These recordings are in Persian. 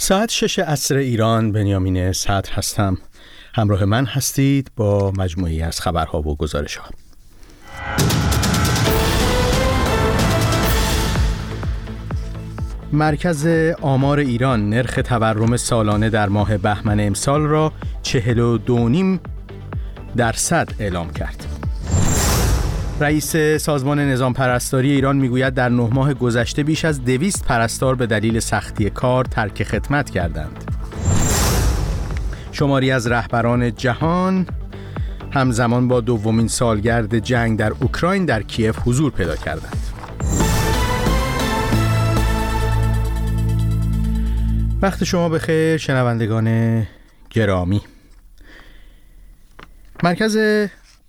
ساعت شش عصر ایران بنیامین صدر هستم همراه من هستید با مجموعی از خبرها و گزارش ها مرکز آمار ایران نرخ تورم سالانه در ماه بهمن امسال را چهل و دونیم درصد اعلام کرد. رئیس سازمان نظام پرستاری ایران می‌گوید در نه ماه گذشته بیش از دویست پرستار به دلیل سختی کار ترک خدمت کردند. شماری از رهبران جهان همزمان با دومین سالگرد جنگ در اوکراین در کیف حضور پیدا کردند. وقت شما بخیر شنوندگان گرامی مرکز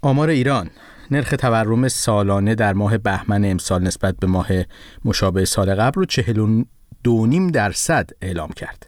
آمار ایران نرخ تورم سالانه در ماه بهمن امسال نسبت به ماه مشابه سال قبل رو 42.5 درصد اعلام کرد.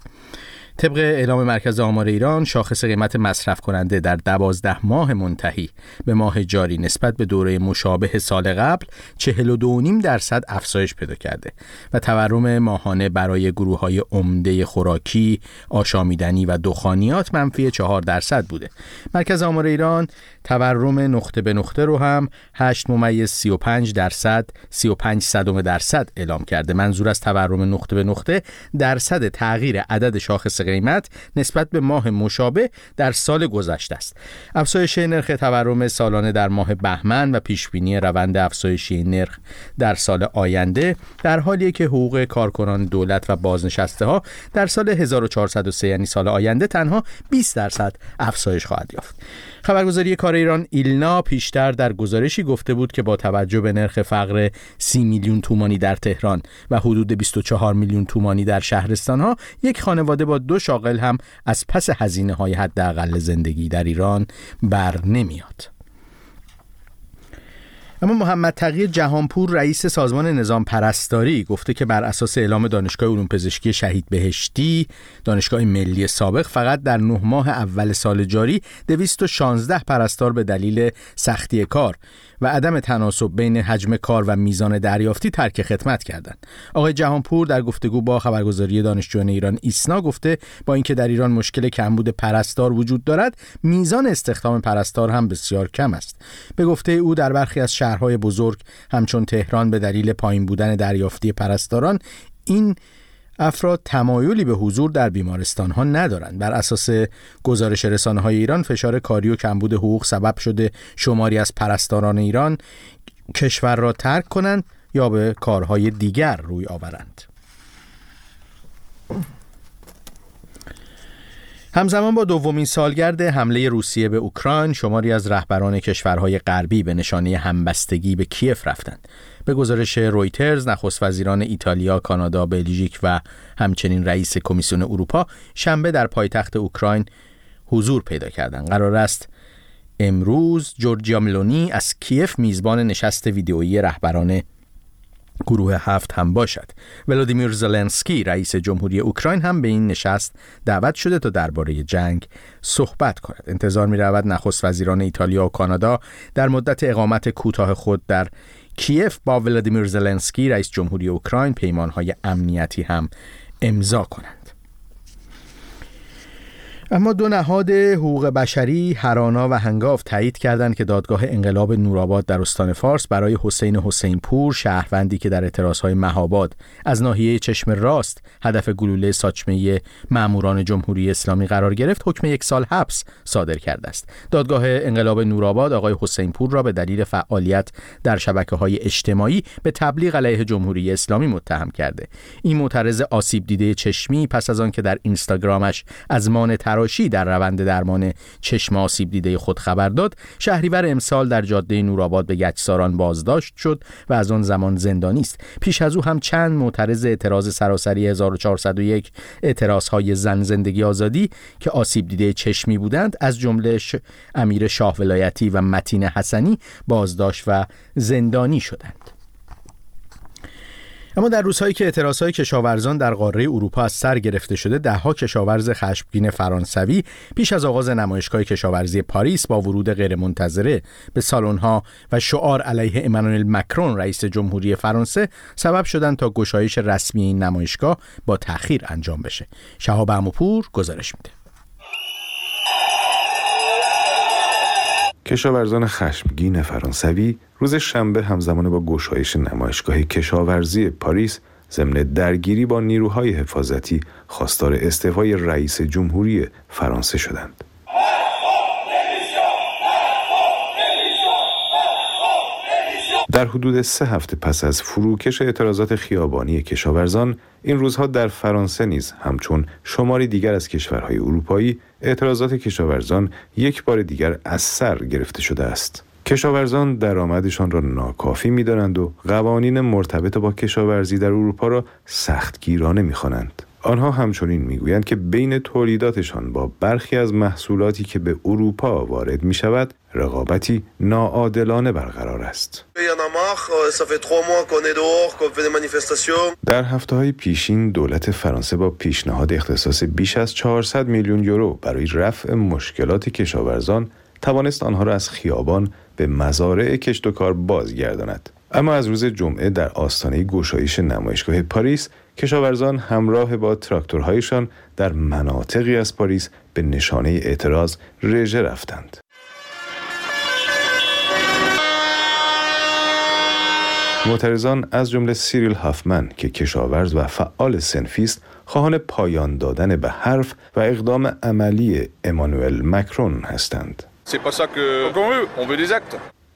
طبق اعلام مرکز آمار ایران شاخص قیمت مصرف کننده در دوازده ماه منتهی به ماه جاری نسبت به دوره مشابه سال قبل 42.5 درصد افزایش پیدا کرده و تورم ماهانه برای گروه های عمده خوراکی، آشامیدنی و دخانیات منفی 4 درصد بوده. مرکز آمار ایران تورم نقطه به نقطه رو هم 8 ممیز 35 درصد 35 صدم درصد اعلام کرده. منظور از تورم نقطه به نقطه درصد تغییر عدد شاخص قیمت نسبت به ماه مشابه در سال گذشته است. افزایش نرخ تورم سالانه در ماه بهمن و پیشبینی روند افزایشی نرخ در سال آینده در حالی که حقوق کارکنان دولت و بازنشسته ها در سال 1403 یعنی سال آینده تنها 20 درصد افزایش خواهد یافت. خبرگزاری کار ایران ایلنا پیشتر در گزارشی گفته بود که با توجه به نرخ فقر 30 میلیون تومانی در تهران و حدود 24 میلیون تومانی در شهرستان ها یک خانواده با دو شاغل هم از پس هزینه های حداقل زندگی در ایران بر نمیاد. اما محمد تقی جهانپور رئیس سازمان نظام پرستاری گفته که بر اساس اعلام دانشگاه علوم پزشکی شهید بهشتی دانشگاه ملی سابق فقط در نه ماه اول سال جاری 216 پرستار به دلیل سختی کار و عدم تناسب بین حجم کار و میزان دریافتی ترک خدمت کردند. آقای جهانپور در گفتگو با خبرگزاری دانشجویان ایران ایسنا گفته با اینکه در ایران مشکل کمبود پرستار وجود دارد، میزان استخدام پرستار هم بسیار کم است. به گفته او در برخی از شهرهای بزرگ همچون تهران به دلیل پایین بودن دریافتی پرستاران این افراد تمایلی به حضور در بیمارستان ها ندارند. بر اساس گزارش رسانه های ایران فشار کاری و کمبود حقوق سبب شده شماری از پرستاران ایران کشور را ترک کنند یا به کارهای دیگر روی آورند. همزمان با دومین سالگرد حمله روسیه به اوکراین شماری از رهبران کشورهای غربی به نشانه همبستگی به کیف رفتند به گزارش رویترز نخست وزیران ایتالیا، کانادا، بلژیک و همچنین رئیس کمیسیون اروپا شنبه در پایتخت اوکراین حضور پیدا کردند. قرار است امروز جورجیا ملونی از کیف میزبان نشست ویدئویی رهبران گروه هفت هم باشد. ولادیمیر زلنسکی رئیس جمهوری اوکراین هم به این نشست دعوت شده تا درباره جنگ صحبت کند. انتظار می رود نخست وزیران ایتالیا و کانادا در مدت اقامت کوتاه خود در کیف با ولادیمیر زلنسکی رئیس جمهوری اوکراین پیمانهای امنیتی هم امضا کنند. اما دو نهاد حقوق بشری هرانا و هنگاف تایید کردند که دادگاه انقلاب نورآباد در استان فارس برای حسین حسین پور شهروندی که در اعتراضهای مهاباد از ناحیه چشم راست هدف گلوله ساچمه ماموران جمهوری اسلامی قرار گرفت حکم یک سال حبس صادر کرده است. دادگاه انقلاب نورآباد آقای حسین پور را به دلیل فعالیت در شبکه های اجتماعی به تبلیغ علیه جمهوری اسلامی متهم کرده. این معترض آسیب دیده چشمی پس از آن که در اینستاگرامش از مان تراشی در روند درمان چشم آسیب دیده خود خبر داد. شهریور امسال در جاده نورآباد به گچساران بازداشت شد و از آن زمان زندانی است. پیش از او هم چند معترض اعتراض سراسری 1401 اعتراض های زن زندگی آزادی که آسیب دیده چشمی بودند از جمله امیر شاه ولایتی و متین حسنی بازداشت و زندانی شدند. اما در روزهایی که اعتراضهای کشاورزان در قاره اروپا از سر گرفته شده دهها کشاورز خشمگین فرانسوی پیش از آغاز نمایشگاه کشاورزی پاریس با ورود غیرمنتظره به سالن‌ها و شعار علیه امانوئل مکرون رئیس جمهوری فرانسه سبب شدند تا گشایش رسمی این نمایشگاه با تأخیر انجام بشه. شهاب عموپور گزارش میده. کشاورزان خشمگین فرانسوی روز شنبه همزمان با گشایش نمایشگاه کشاورزی پاریس ضمن درگیری با نیروهای حفاظتی خواستار استعفای رئیس جمهوری فرانسه شدند. در حدود سه هفته پس از فروکش اعتراضات خیابانی کشاورزان این روزها در فرانسه نیز همچون شماری دیگر از کشورهای اروپایی اعتراضات کشاورزان یک بار دیگر از سر گرفته شده است. کشاورزان درآمدشان را ناکافی می‌دانند و قوانین مرتبط با کشاورزی در اروپا را سختگیرانه می‌خوانند. آنها همچنین می‌گویند که بین تولیداتشان با برخی از محصولاتی که به اروپا وارد می شود رقابتی ناعادلانه برقرار است. در هفته های پیشین دولت فرانسه با پیشنهاد اختصاص بیش از 400 میلیون یورو برای رفع مشکلات کشاورزان توانست آنها را از خیابان به مزارع کشت و کار بازگرداند. اما از روز جمعه در آستانه گشایش نمایشگاه پاریس کشاورزان همراه با تراکتورهایشان در مناطقی از پاریس به نشانه اعتراض رژه رفتند. معترضان از جمله سیریل هافمن که کشاورز و فعال سنفیست خواهان پایان دادن به حرف و اقدام عملی امانوئل مکرون هستند.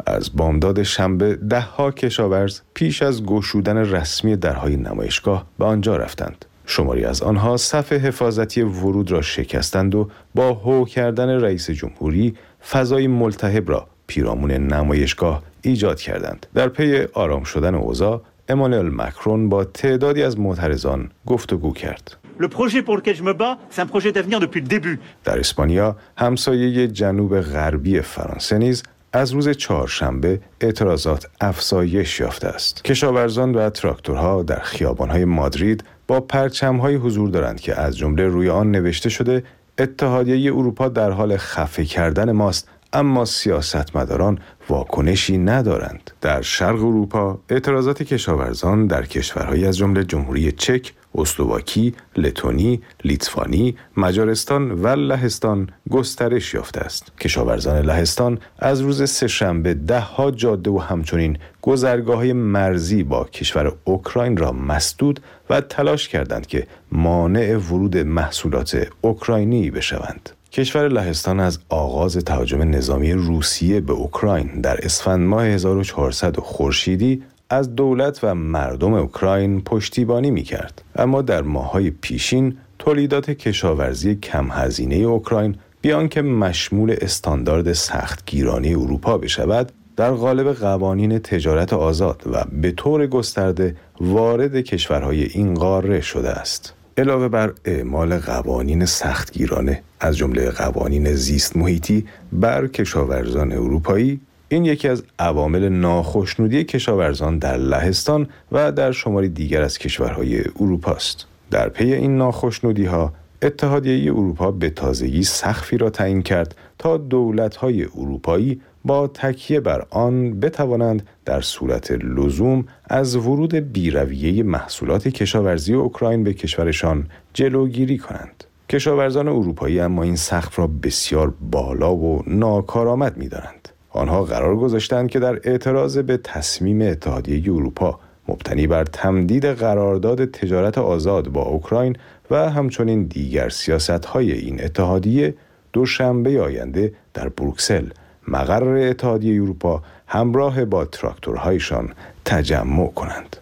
از بامداد شنبه دهها کشاورز پیش از گشودن رسمی درهای نمایشگاه به آنجا رفتند. شماری از آنها صف حفاظتی ورود را شکستند و با هو کردن رئیس جمهوری فضای ملتهب را پیرامون نمایشگاه ایجاد کردند. در پی آرام شدن اوضاع امانوئل مکرون با تعدادی از معترضان گفتگو کرد. در اسپانیا همسایه جنوب غربی فرانسه نیز از روز چهارشنبه اعتراضات افزایش یافته است. کشاورزان و تراکتورها در خیابانهای مادرید با پرچمهایی حضور دارند که از جمله روی آن نوشته شده اتحادیه اروپا در حال خفه کردن ماست اما سیاستمداران واکنشی ندارند در شرق اروپا اعتراضات کشاورزان در کشورهایی از جمله جمهوری چک اسلواکی، لتونی، لیتوانی، مجارستان و لهستان گسترش یافته است. کشاورزان لهستان از روز سهشنبه دهها جاده و همچنین گذرگاه مرزی با کشور اوکراین را مسدود و تلاش کردند که مانع ورود محصولات اوکراینی بشوند. کشور لهستان از آغاز تهاجم نظامی روسیه به اوکراین در اسفند ماه 1400 خورشیدی از دولت و مردم اوکراین پشتیبانی می کرد. اما در ماهای پیشین تولیدات کشاورزی کم هزینه اوکراین بیان که مشمول استاندارد سختگیرانی اروپا بشود در قالب قوانین تجارت آزاد و به طور گسترده وارد کشورهای این قاره شده است. علاوه بر اعمال قوانین سختگیرانه از جمله قوانین زیست محیطی بر کشاورزان اروپایی این یکی از عوامل ناخشنودی کشاورزان در لهستان و در شماری دیگر از کشورهای اروپا است. در پی این ناخشنودی ها اتحادیه اروپا به تازگی سخفی را تعیین کرد تا دولت‌های اروپایی با تکیه بر آن بتوانند در صورت لزوم از ورود بیرویه محصولات کشاورزی اوکراین به کشورشان جلوگیری کنند. کشاورزان اروپایی اما این سقف را بسیار بالا و ناکارآمد می‌دانند. آنها قرار گذاشتند که در اعتراض به تصمیم اتحادیه اروپا مبتنی بر تمدید قرارداد تجارت آزاد با اوکراین و همچنین دیگر سیاست های این اتحادیه دوشنبه آینده در بروکسل مقر اتحادیه اروپا همراه با تراکتورهایشان تجمع کنند.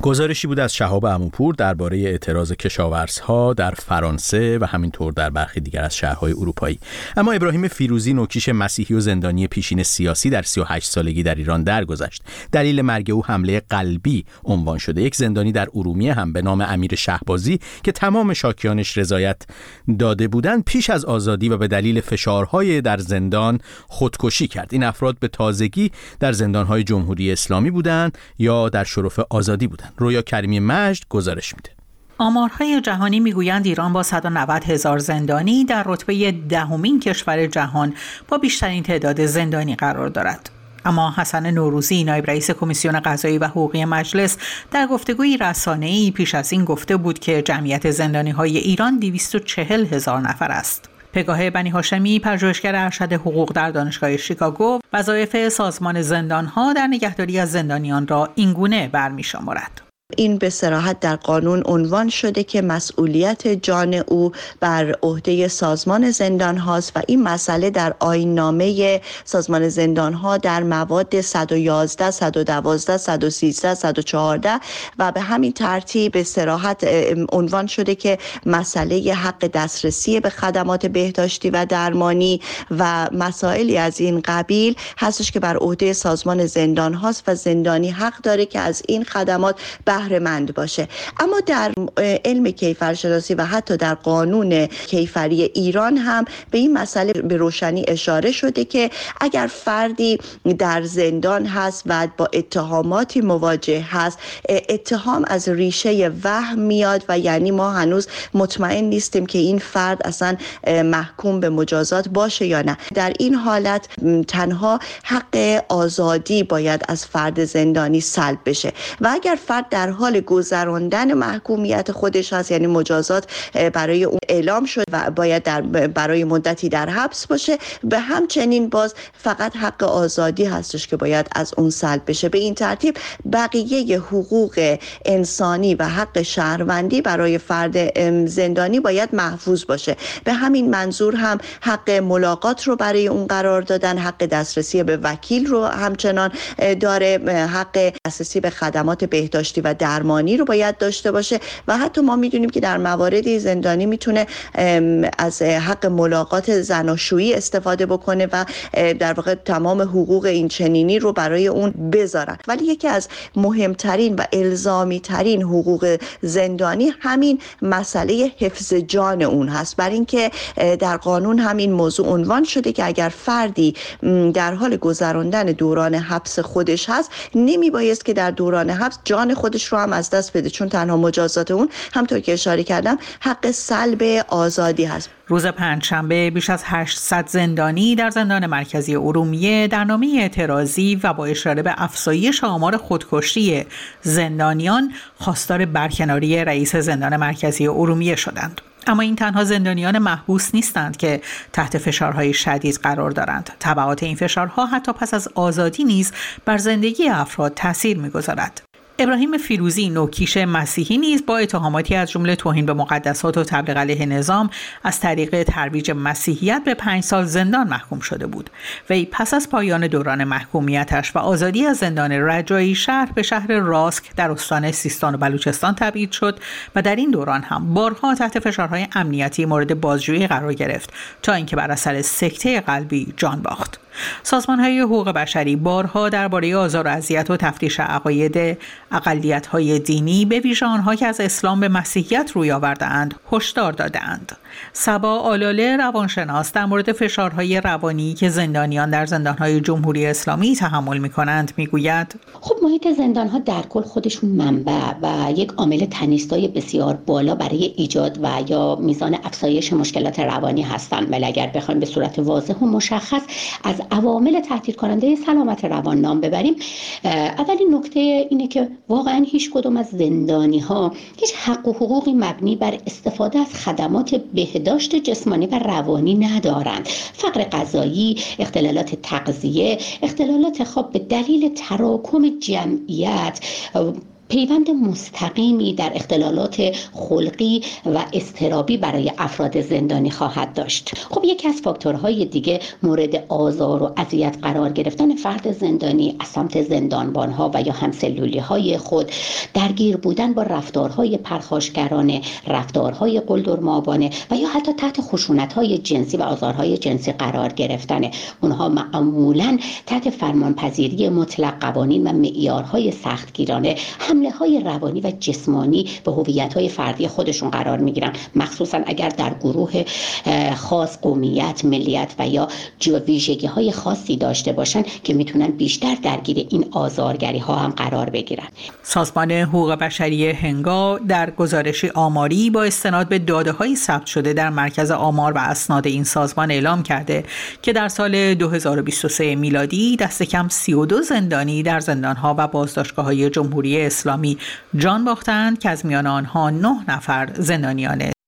گزارشی بود از شهاب اموپور درباره اعتراض کشاورزها در فرانسه و همینطور در برخی دیگر از شهرهای اروپایی. اما ابراهیم فیروزی نوکیش مسیحی و زندانی پیشین سیاسی در 38 سالگی در ایران درگذشت. دلیل مرگ او حمله قلبی عنوان شده. یک زندانی در ارومیه هم به نام امیر شهبازی که تمام شاکیانش رضایت داده بودند پیش از آزادی و به دلیل فشارهای در زندان خودکشی کرد. این افراد به تازگی در زندانهای جمهوری اسلامی بودند یا در شرف آزادی بودند. رویا کریمی مجد گزارش میده آمارهای جهانی می‌گویند ایران با 190 هزار زندانی در رتبه دهمین کشور جهان با بیشترین تعداد زندانی قرار دارد. اما حسن نوروزی نایب رئیس کمیسیون قضایی و حقوقی مجلس در گفتگوی رسانه‌ای پیش از این گفته بود که جمعیت زندانی های ایران 240 هزار نفر است. پگاه بنی هاشمی پژوهشگر ارشد حقوق در دانشگاه شیکاگو وظایف سازمان زندانها در نگهداری از زندانیان را اینگونه برمی‌شمارد. این به سراحت در قانون عنوان شده که مسئولیت جان او بر عهده سازمان زندان هاست و این مسئله در آین نامه سازمان زندان ها در مواد 111 112 113 114 و به همین ترتیب به سراحت عنوان شده که مسئله حق دسترسی به خدمات بهداشتی و درمانی و مسائلی از این قبیل هستش که بر عهده سازمان زندان هاست و زندانی حق داره که از این خدمات به بهره باشه. اما در علم کیفرشناسی و حتی در قانون کیفری ایران هم به این مسئله به روشنی اشاره شده که اگر فردی در زندان هست و با اتهاماتی مواجه هست اتهام از ریشه وهم میاد و یعنی ما هنوز مطمئن نیستیم که این فرد اصلا محکوم به مجازات باشه یا نه. در این حالت تنها حق آزادی باید از فرد زندانی سلب بشه. و اگر فرد در حال گذراندن محکومیت خودش هست یعنی مجازات برای اون اعلام شد و باید در برای مدتی در حبس باشه. به همچنین باز فقط حق آزادی هستش که باید از اون سلب بشه. به این ترتیب بقیه حقوق انسانی و حق شهروندی برای فرد زندانی باید محفوظ باشه. به همین منظور هم حق ملاقات رو برای اون قرار دادن حق دسترسی به وکیل رو همچنان داره حق دسترسی به خدمات بهداشتی و درمانی رو باید داشته باشه و حتی ما می‌دونیم که در مواردی زندانی می‌تونه از حق ملاقات زناشویی استفاده بکنه و در واقع تمام حقوق این چنینی رو برای اون بذارن. ولی یکی از مهمترین و الزامی ترین حقوق زندانی همین مسئله حفظ جان اون هست. بر اینکه در قانون همین موضوع عنوان شده که اگر فردی در حال گذراندن دوران حبس خودش هست نمی بایست که در دوران حبس جان خودش رو هم از دست بده چون تنها مجازات اون همطور که اشاره کردم حق سلب آزادی هست روز پنجشنبه بیش از 800 زندانی در زندان مرکزی ارومیه در نامه اعتراضی و با اشاره به افزایش آمار خودکشی زندانیان خواستار برکناری رئیس زندان مرکزی ارومیه شدند. اما این تنها زندانیان محبوس نیستند که تحت فشارهای شدید قرار دارند. تبعات این فشارها حتی پس از آزادی نیز بر زندگی افراد تاثیر می‌گذارد. ابراهیم فیروزی نوکیش مسیحی نیز با اتهاماتی از جمله توهین به مقدسات و تبلیغ علیه نظام از طریق ترویج مسیحیت به پنج سال زندان محکوم شده بود. وی پس از پایان دوران محکومیتش و آزادی از زندان رجایی شهر به شهر راسک در استان سیستان و بلوچستان تبعید شد و در این دوران هم بارها تحت فشارهای امنیتی مورد بازجویی قرار گرفت تا اینکه بر اثر سکته قلبی جان باخت. سازمان های حقوق بشری بارها درباره آزار و اذیت و تفتیش عقاید اقلیت های دینی به ویژه آنها که از اسلام به مسیحیت روی آوردهاند هشدار دادهاند. سبا آلاله روانشناس در مورد فشارهای روانی که زندانیان در زندانهای جمهوری اسلامی تحمل می کنند می گوید خب محیط زندانها در کل خودشون منبع و یک عامل تنیستای بسیار بالا برای ایجاد و یا میزان افزایش مشکلات روانی هستند. ولی اگر بخوایم به صورت واضح و مشخص از عوامل تهدید کننده سلامت روان نام ببریم اولین نکته اینه که واقعا هیچ کدوم از زندانی ها هیچ حق و حقوقی مبنی بر استفاده از خدمات بهداشت جسمانی و روانی ندارند. فقر غذایی اختلالات تغذیه اختلالات خواب به دلیل تراکم جمعیت پیوند مستقیمی در اختلالات خلقی و استرابی برای افراد زندانی خواهد داشت. خب یکی از فاکتورهای دیگه مورد آزار و اذیت قرار گرفتن فرد زندانی از سمت زندانبانها و یا همسلولی های خود درگیر بودن با رفتارهای پرخاشگرانه رفتارهای قلدرمابانه و یا حتی تحت خشونت های جنسی و آزارهای جنسی قرار گرفتن. اونها معمولا تحت فرمانپذیری مطلق قوانین و معیارهای سختگیرانه هم حمله های روانی و جسمانی به هویت های فردی خودشون قرار می‌گیرن. مخصوصا اگر در گروه خاص قومیت ملیت و یا ویژگی های خاصی داشته باشن که می‌تونن بیشتر درگیر این آزارگری ها هم قرار بگیرن. سازمان حقوق بشری هنگا در گزارش آماری با استناد به داده های ثبت شده در مرکز آمار و اسناد این سازمان اعلام کرده که در سال 2023 میلادی دست کم 32 زندانی در زندانها و بازداشتگاه های جمهوری اسلامی جان باختند که از میان آنها 9 نفر زندانیان